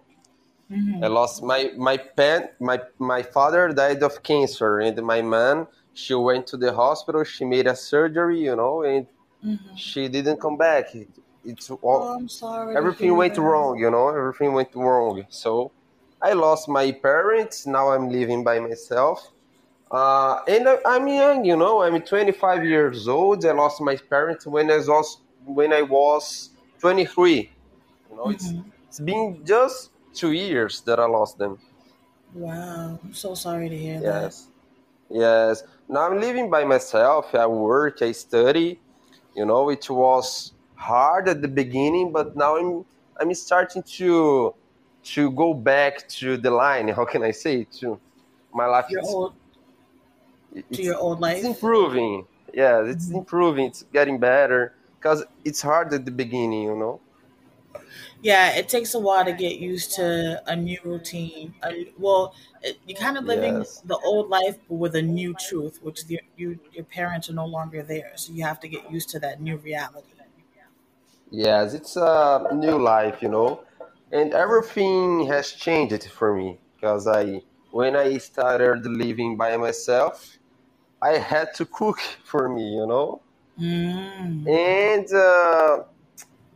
S2: I
S1: Mm-hmm.
S2: lost my my pen my my father died of cancer and my mom she went to the hospital, she made a surgery, you know, and
S1: Mm-hmm.
S2: she didn't come back. It, it's all
S1: Oh, I'm sorry
S2: everything went
S1: that.
S2: wrong, you know, everything went wrong. So I lost my parents. Now I'm living by myself. Uh, and I, I'm young, you know. I'm 25 years old. I lost my parents when I was when I was 23. You know, it's
S1: Mm-hmm.
S2: it's been just two years that I lost them.
S1: Wow. I'm so sorry to hear that.
S2: Yes, yes. Now I'm living by myself. I work, I study. You know, it was hard at the beginning, but now I'm I'm starting to to go back to the line. How can I say to my life?
S1: Your
S2: It's
S1: old to
S2: it's
S1: your old
S2: it's
S1: life.
S2: improving. Yeah, it's improving. It's getting better because it's hard at the beginning. You know.
S1: Yeah, it takes a while to get used to a new routine. A, well, it, you're kind of living
S2: Yes.
S1: the old life, but with a new truth, which the, you your parents are no longer there, so you have to get used to that new reality.
S2: Yes, it's a new life, you know, and everything has changed for me because I, when I started living by myself, I had to cook [laughs] for me, you know,
S1: Mm.
S2: and uh,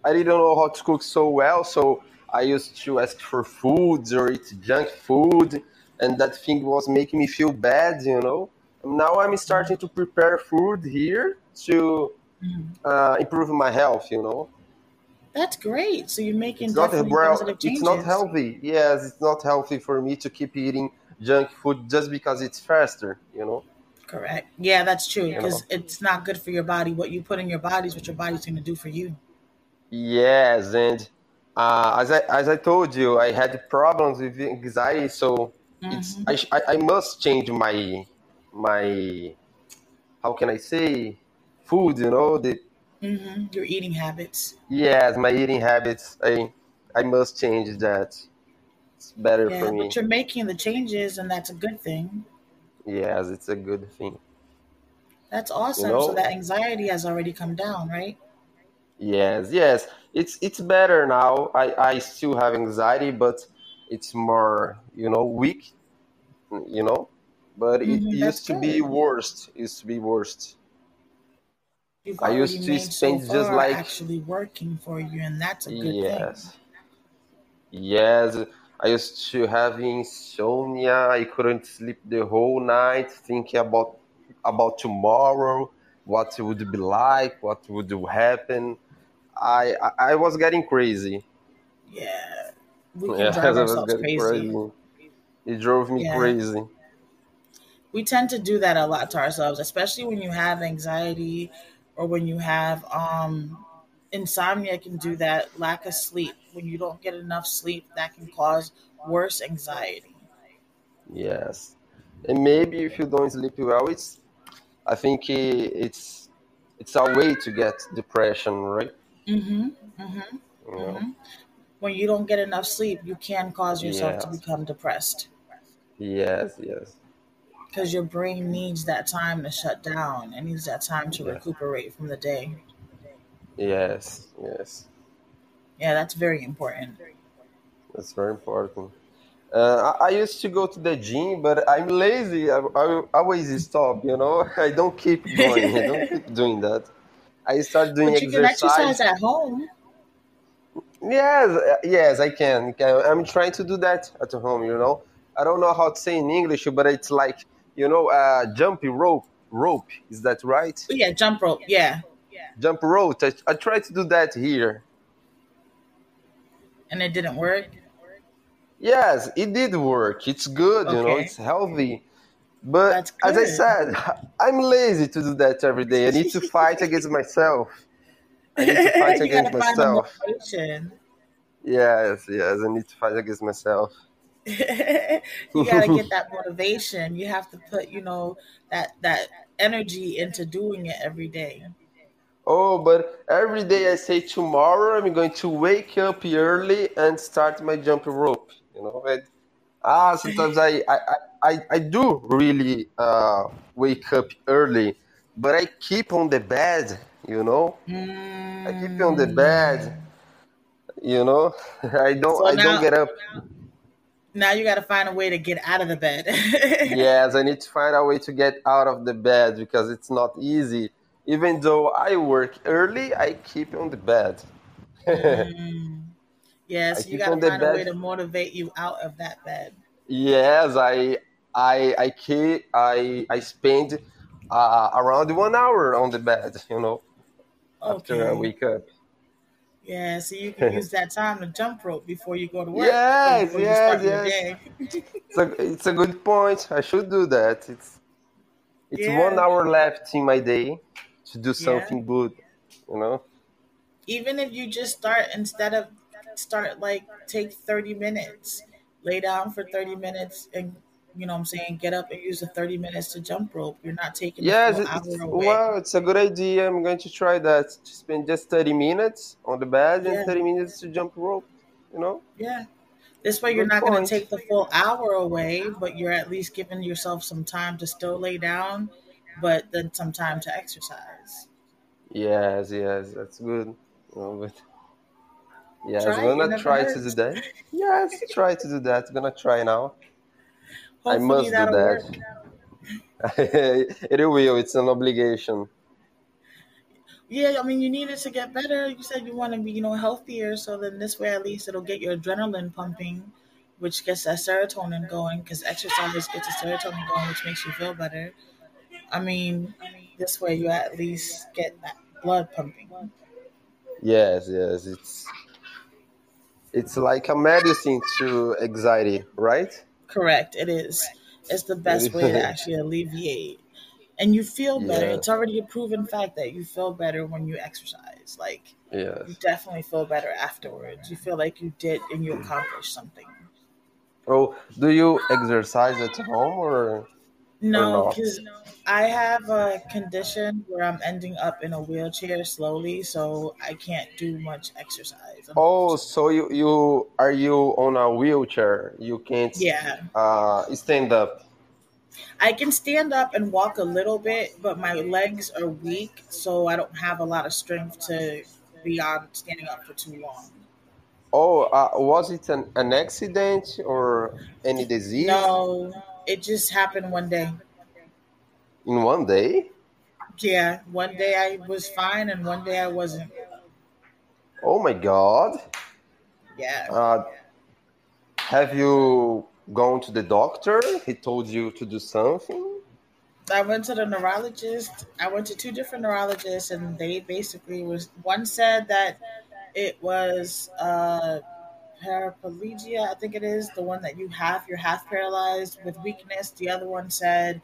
S2: I didn't know how to cook so well, so I used to ask for foods or eat junk food, and that thing was making me feel bad, you know. Now I'm starting to prepare food here to uh, improve my health, you know.
S1: That's great. So you're making
S2: It's not well, it's not healthy. Yes, it's not healthy for me to keep eating junk food just because it's faster, you know.
S1: Correct. Yeah, that's true
S2: You know.
S1: because it's not good for your body. What you put in your body is what your body's going to do for you.
S2: Yes, and uh, as I as I told you, I had problems with anxiety, so it's
S1: hmm
S2: I I, I must change my my how can I say food, you know, the
S1: hmm Your eating habits.
S2: yes, my eating habits. I I must change that. It's better
S1: Yeah,
S2: for me.
S1: but you're making the changes, and that's a good thing.
S2: Yes, it's a good thing.
S1: That's
S2: You
S1: awesome. So
S2: know?
S1: that anxiety has already come down, right?
S2: Yes, yes. It's it's better now. I I still have anxiety, but it's more, you know, weak, you know. But it
S1: hmm
S2: used to be
S1: good.
S2: worst. It used to be worst.
S1: You've
S2: I used to
S1: made so
S2: just like
S1: actually working for you, and that's a good thing.
S2: yes, yes. I used to have insomnia. I couldn't sleep the whole night thinking about about tomorrow, what it would be like, what would happen. I I, I was getting crazy.
S1: Yeah, we can
S2: Yes, [laughs]
S1: drive ourselves crazy.
S2: crazy. It drove me
S1: Yeah,
S2: crazy.
S1: we tend to do that a lot to ourselves, especially when you have anxiety or when you have um, insomnia. Can do that. Lack of sleep. When you don't get enough sleep, that can cause worse anxiety.
S2: Yes, and maybe if you don't sleep well, it's I think it's it's a way to get depression, right?
S1: Mm-hmm. Mm-hmm.
S2: Know?
S1: Mm-hmm. When you don't get enough sleep, you can cause yourself to become depressed
S2: yes, yes,
S1: because your brain needs that time to shut down. It needs that time to
S2: yes,
S1: recuperate from the day.
S2: Yes, yes.
S1: Yeah, that's very important.
S2: That's very important. Uh, I, I used to go to the gym, but I'm lazy. I, I always stop. You know, [laughs] I don't keep going. I don't keep [laughs] doing that. I start doing
S1: but you can exercise
S2: exercise
S1: at home.
S2: Yes, uh, yes, I can. I'm trying to do that at home, you know. I don't know how to say in English, but it's like, you know, uh, jumpy rope. Rope, is that right?
S1: Oh, yeah, jump rope. Yeah,
S2: Jump rope. I, I try to do that here.
S1: and it didn't work.
S2: Yes, it did work. It's good, you know, it's healthy. But as I said, [laughs] I'm lazy to do that every day. I need to fight against [laughs] myself. I need to fight against myself. Yes, yes, I need to fight against myself. [laughs]
S1: you gotta get that motivation. You have to put, you know, that that energy into doing it every day.
S2: Oh, but every day I say tomorrow I'm going to wake up early and start my jump rope. You know, and, ah, sometimes I, I, I, I do really uh, wake up early, but I keep on the bed. You know, I keep on the bed.
S1: Mm.
S2: You know, [laughs] I don't
S1: So
S2: I don't get up.
S1: now you gotta find a way to get out of the bed. [laughs]
S2: Yes, I need to find a way to get out of the bed because it's not easy. Even though I work early, I keep on the bed.
S1: mm. Yeah,
S2: I
S1: so you gotta find a way to motivate you out of that bed.
S2: Yes, I I I keep I I spend uh, around one hour on the bed, you know, after I wake up.
S1: Yeah, so you can [laughs] use that time to jump rope before you go to work
S2: Yes, yes, yes. It's a it's a good point. I should do that. It's it's one hour left in my day to do
S1: yeah.
S2: something good, you know.
S1: Even if you just start instead of start like take 30 minutes, lay down for 30 minutes and you know what I'm saying, get up and use the 30 minutes to jump rope. You're not taking
S2: Yes,
S1: full
S2: it- it's
S1: hour away.
S2: well, it's a good idea. I'm going to try that. To spend just 30 minutes on the bed and 30 minutes to jump rope, you know.
S1: yeah. This way you're
S2: Good
S1: not gonna take the full hour away, but you're at least giving yourself some time to still lay down, but then some time to exercise.
S2: Yes, yes, that's good. But Yes,
S1: Try it
S2: gonna try to do that. Yes, [laughs] try to do that. Gonna try now. I must do that. [laughs] it will. It's an obligation.
S1: Yeah, I mean, you need it to get better. You said you want to be, you know, healthier. So then this way, at least it'll get your adrenaline pumping, which gets that serotonin going. Because exercise gets the serotonin going, which makes you feel better. I mean, this way you at least get that blood pumping.
S2: Yes, yes, it's it's like a medicine to anxiety, right?
S1: Correct. It is. It's the best way to [laughs] actually alleviate and you feel better. Yeah. It's already a proven fact that you feel better when you exercise. Like,
S2: yes.
S1: you definitely feel better afterwards. You feel like you did and you accomplished something.
S2: Oh, do you exercise at home or?
S1: No, because I have a condition where I'm ending up in a wheelchair slowly, so I can't do much exercise.
S2: Oh, so you you are you on a wheelchair? You can't
S1: yeah
S2: uh, stand up.
S1: I can stand up and walk a little bit, but my legs are weak, so I don't have a lot of strength to be on standing up for too long.
S2: Oh, uh, was it an, an accident or any disease?
S1: No, it just happened one day.
S2: In one day?
S1: Yeah, one day I was fine and one day I wasn't.
S2: Oh my god.
S1: Yeah.
S2: Uh, have you gone to the doctor? He told you to do something?
S1: I went to the neurologist. I went to two different neurologists, and they basically was one said that it was uh, paraplegia. I think it is the one that you have. You're half paralyzed with weakness. The other one said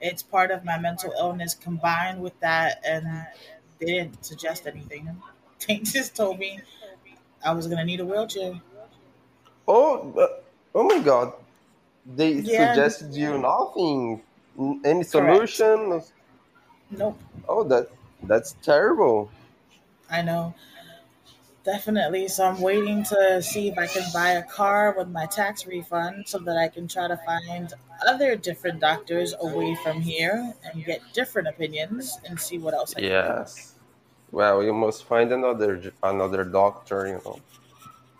S1: it's part of my mental illness combined with that, and they didn't suggest anything. [laughs] They just told me I was gonna need a wheelchair.
S2: Oh, uh, oh my God! They yeah. suggested you nothing, any solution.
S1: Correct. Nope.
S2: Oh, that that's terrible.
S1: I know. Definitely. So I'm waiting to see if I can buy a car with my tax refund so that I can try to find other different doctors away from here and get different opinions and see what else I
S2: can Yes. Well, you must find another another doctor, you know.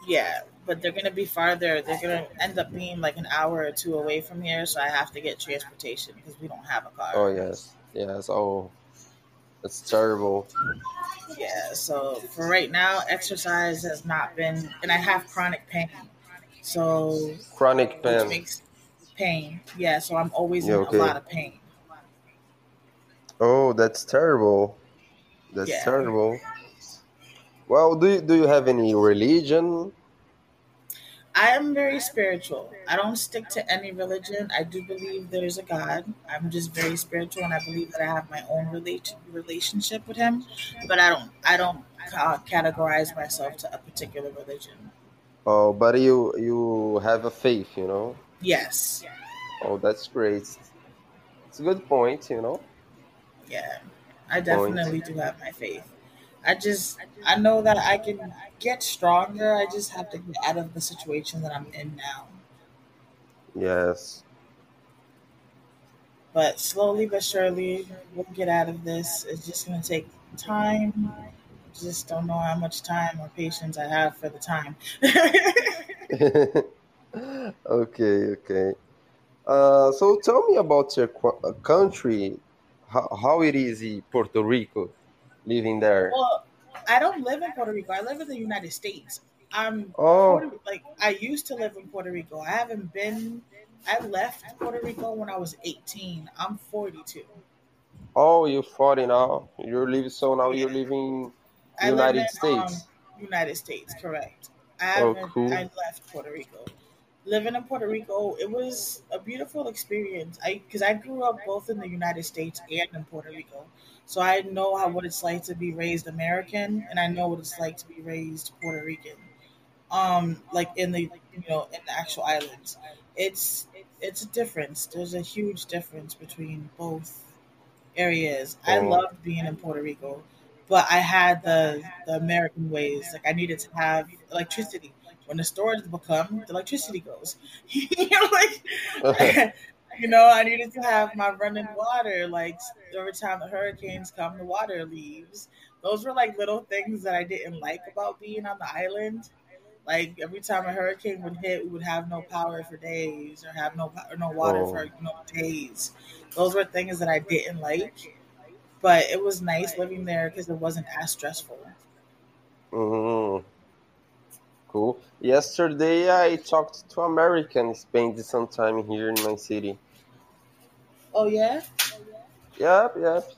S1: Yeah, but they're gonna be farther. They're gonna end up being like an hour or two away from here, so I have to get transportation because we don't have a car.
S2: Oh yes, yes. Oh, that's terrible.
S1: Yeah. So for right now, exercise has not been, and I have chronic pain. So
S2: chronic pain
S1: makes pain. Yeah. So I'm always in okay. a lot of pain.
S2: Oh, that's terrible. That's yeah. terrible. Well, do you, do you have any religion?
S1: I am very spiritual. I don't stick to any religion. I do believe there's a God. I'm just very spiritual, and I believe that I have my own relation relationship with Him. But I don't. I don't categorize myself to a particular religion.
S2: Oh, but you you have a faith, you know.
S1: Yes.
S2: Oh, that's great. It's a good point, you know.
S1: Yeah, I definitely point. do have my faith. I just I know that I can get stronger. I just have to get out of the situation that I'm in now.
S2: Yes.
S1: But slowly but surely we'll get out of this. It's just gonna take time. Just don't know how much time or patience I have for the time. [laughs]
S2: okay, okay. Uh, so tell me about your uh, country. How, how it is in Puerto Rico? Living there?
S1: Well, I don't live in Puerto Rico. I live in the United States. I'm oh. Puerto, like I used to live in Puerto Rico. I haven't been. I left Puerto Rico when I was 18. I'm 42.
S2: Oh, you're 40 now. You're living so now. You're living United in, States.
S1: Um, United States, correct. I oh, cool. I left Puerto Rico. Living in Puerto Rico, it was a beautiful experience. I because I grew up both in the United States and in Puerto Rico. So I know how what it's like to be raised American, and I know what it's like to be raised Puerto Rican. Um, like in the you know in the actual islands, it's it's a difference. There's a huge difference between both areas. I loved being in Puerto Rico, but I had the the American ways. Like I needed to have electricity. When the stores become, the electricity goes. [laughs] like [laughs] [laughs] You know, I needed to have my running water. Like every time the hurricanes come, the water leaves. Those were like little things that I didn't like about being on the island. Like every time a hurricane would hit, we would have no power for days, or have no or no water oh. for you know days. Those were things that I didn't like. but it was nice living there because it wasn't as stressful.
S2: hmm Cool. Yesterday I talked to Americans spent some time here in my city.
S1: Oh yeah,
S2: Yep, yep.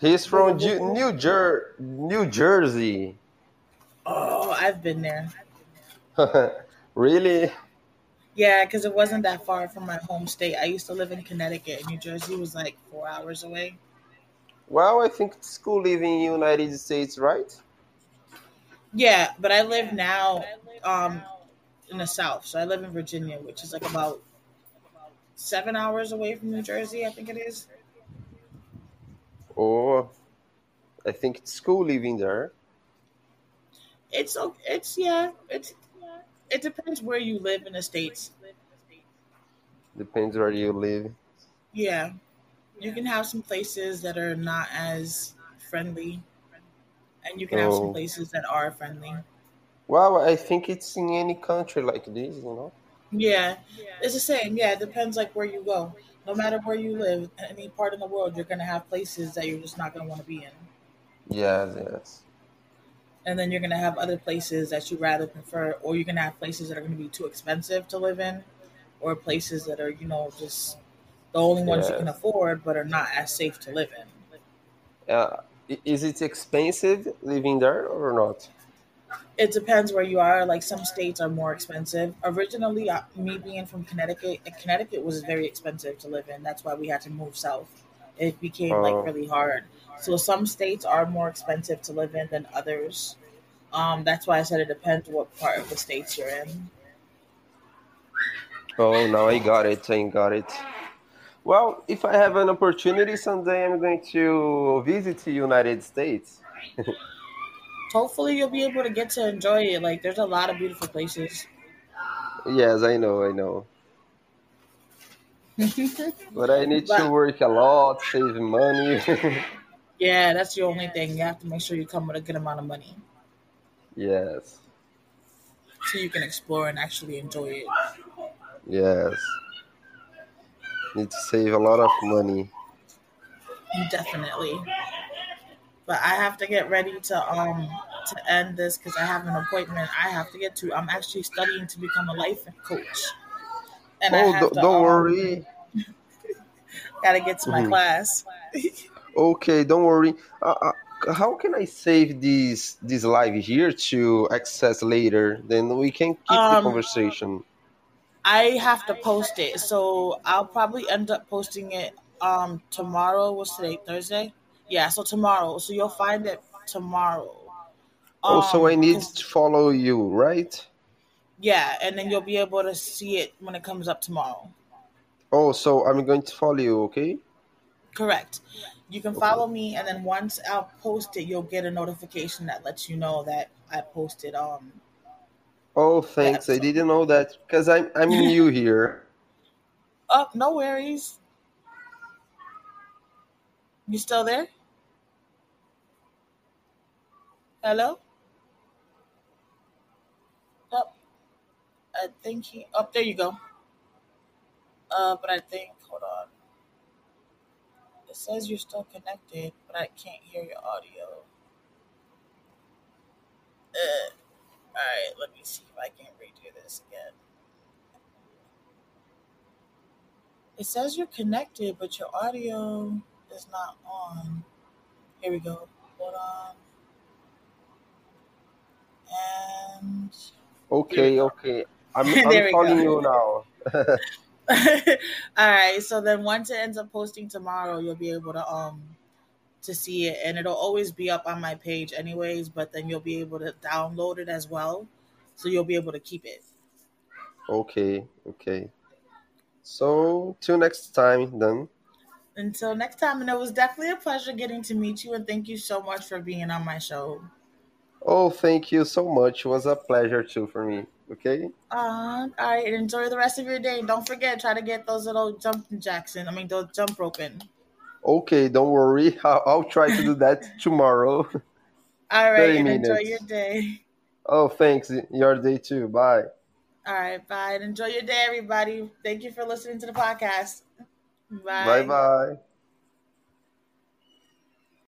S2: He's from Ju- New Jer- New Jersey.
S1: oh I've been there. [laughs]
S2: really?
S1: Yeah, because it wasn't that far from my home state. I used to live in Connecticut. And New Jersey was like four hours away.
S2: Well, I think it's cool living in United States, right?
S1: Yeah, but I live now um, in the South. So I live in Virginia, which is like about seven hours away from New Jersey, I think it is.
S2: Or I think it's cool living there.
S1: It's it's yeah, it's it depends where you live in the states.
S2: Depends where you live.
S1: Yeah, you can have some places that are not as friendly, and you can have some
S2: Oh.
S1: places that are friendly.
S2: Well, I think it's in any country like this, you know.
S1: Yeah, it's the same. Yeah, it depends like where you go. No matter where you live, any part in the world, you're gonna have places that you're just not gonna want to be in,
S2: Yes, yes.
S1: and then you're gonna have other places that you rather prefer, or you're gonna have places that are gonna be too expensive to live in, or places that are you know just the only ones you can afford but are not as safe to live in.
S2: Uh, is it expensive living there or not?
S1: It depends where you are. Like some states are more expensive. Originally, uh, me being from Connecticut, Connecticut was very expensive to live in. That's why we had to move south. It became
S2: Oh.
S1: like really hard. So some states are more expensive to live in than others. Um, that's why I said it depends what part of the states you're in.
S2: Oh, now I got it. I got it. Well, if I have an opportunity someday, I'm going to visit the United States. [laughs]
S1: Hopefully, you'll be able to get to enjoy it. Like, there's a lot of beautiful places.
S2: Yes, I know, I know. [laughs] But I need to work a lot, save money. [laughs]
S1: yeah, that's the only thing. You have to make sure you come with a good amount of money
S2: yes,
S1: so you can explore and actually enjoy it.
S2: yes. Need to save a lot of money.
S1: Definitely. But I have to get ready to um to end this because I have an appointment I have to get to. I'm actually studying to become a life coach, and I
S2: Oh, don't,
S1: to, um,
S2: worry. [laughs]
S1: Gotta get to my
S2: Mhm.
S1: class. [laughs]
S2: Okay, don't worry. Uh, uh, how can I save this this live here to access later? Then we can keep the
S1: Um,
S2: conversation.
S1: I have to post it, so I'll probably end up posting it um tomorrow. What's today? Thursday. Yeah, so tomorrow. So you'll find it tomorrow.
S2: Oh, so I need to follow you, right?
S1: yeah, and then you'll be able to see it when it comes up tomorrow.
S2: Oh, so I'm going to follow you, okay?
S1: Correct. You can follow me, and then once I'll post it, you'll get a notification that lets you know that I posted. Um.
S2: Oh, thanks. I didn't know that because I'm I'm new [laughs] here.
S1: Oh, no worries. You still there? Hello. Oh, I think he. Oh, there you go. Uh, but I think. Hold on. It says you're still connected, but I can't hear your audio. Uh, all right. Let me see if I can redo this again. It says you're connected, but your audio is not on. Here we go. Hold on. And
S2: Okay, okay. I'm [laughs] I'm calling you now. [laughs]
S1: all right. So then, once it ends up posting tomorrow, you'll be able to um to see it, and it'll always be up on my page, anyways. But then you'll be able to download it as well, so you'll be able to keep it.
S2: Okay, okay. So till next time then.
S1: Until next time, and it was definitely a pleasure getting to meet you, and thank you so much for being on my show.
S2: Oh, thank you so much. It was a pleasure too for me. Okay?
S1: Uh, all right, enjoy the rest of your day. Don't forget, try to get those little jumping jacks in. I mean, those jump rope in.
S2: Okay, don't worry. [laughs] I'll, I'll try to do that [laughs] tomorrow.
S1: All right,
S2: 30
S1: and enjoy your day.
S2: Oh, thanks. Your day too. Bye.
S1: All right, bye. And enjoy your day, everybody. Thank you for listening to the podcast. Bye.
S2: Bye bye.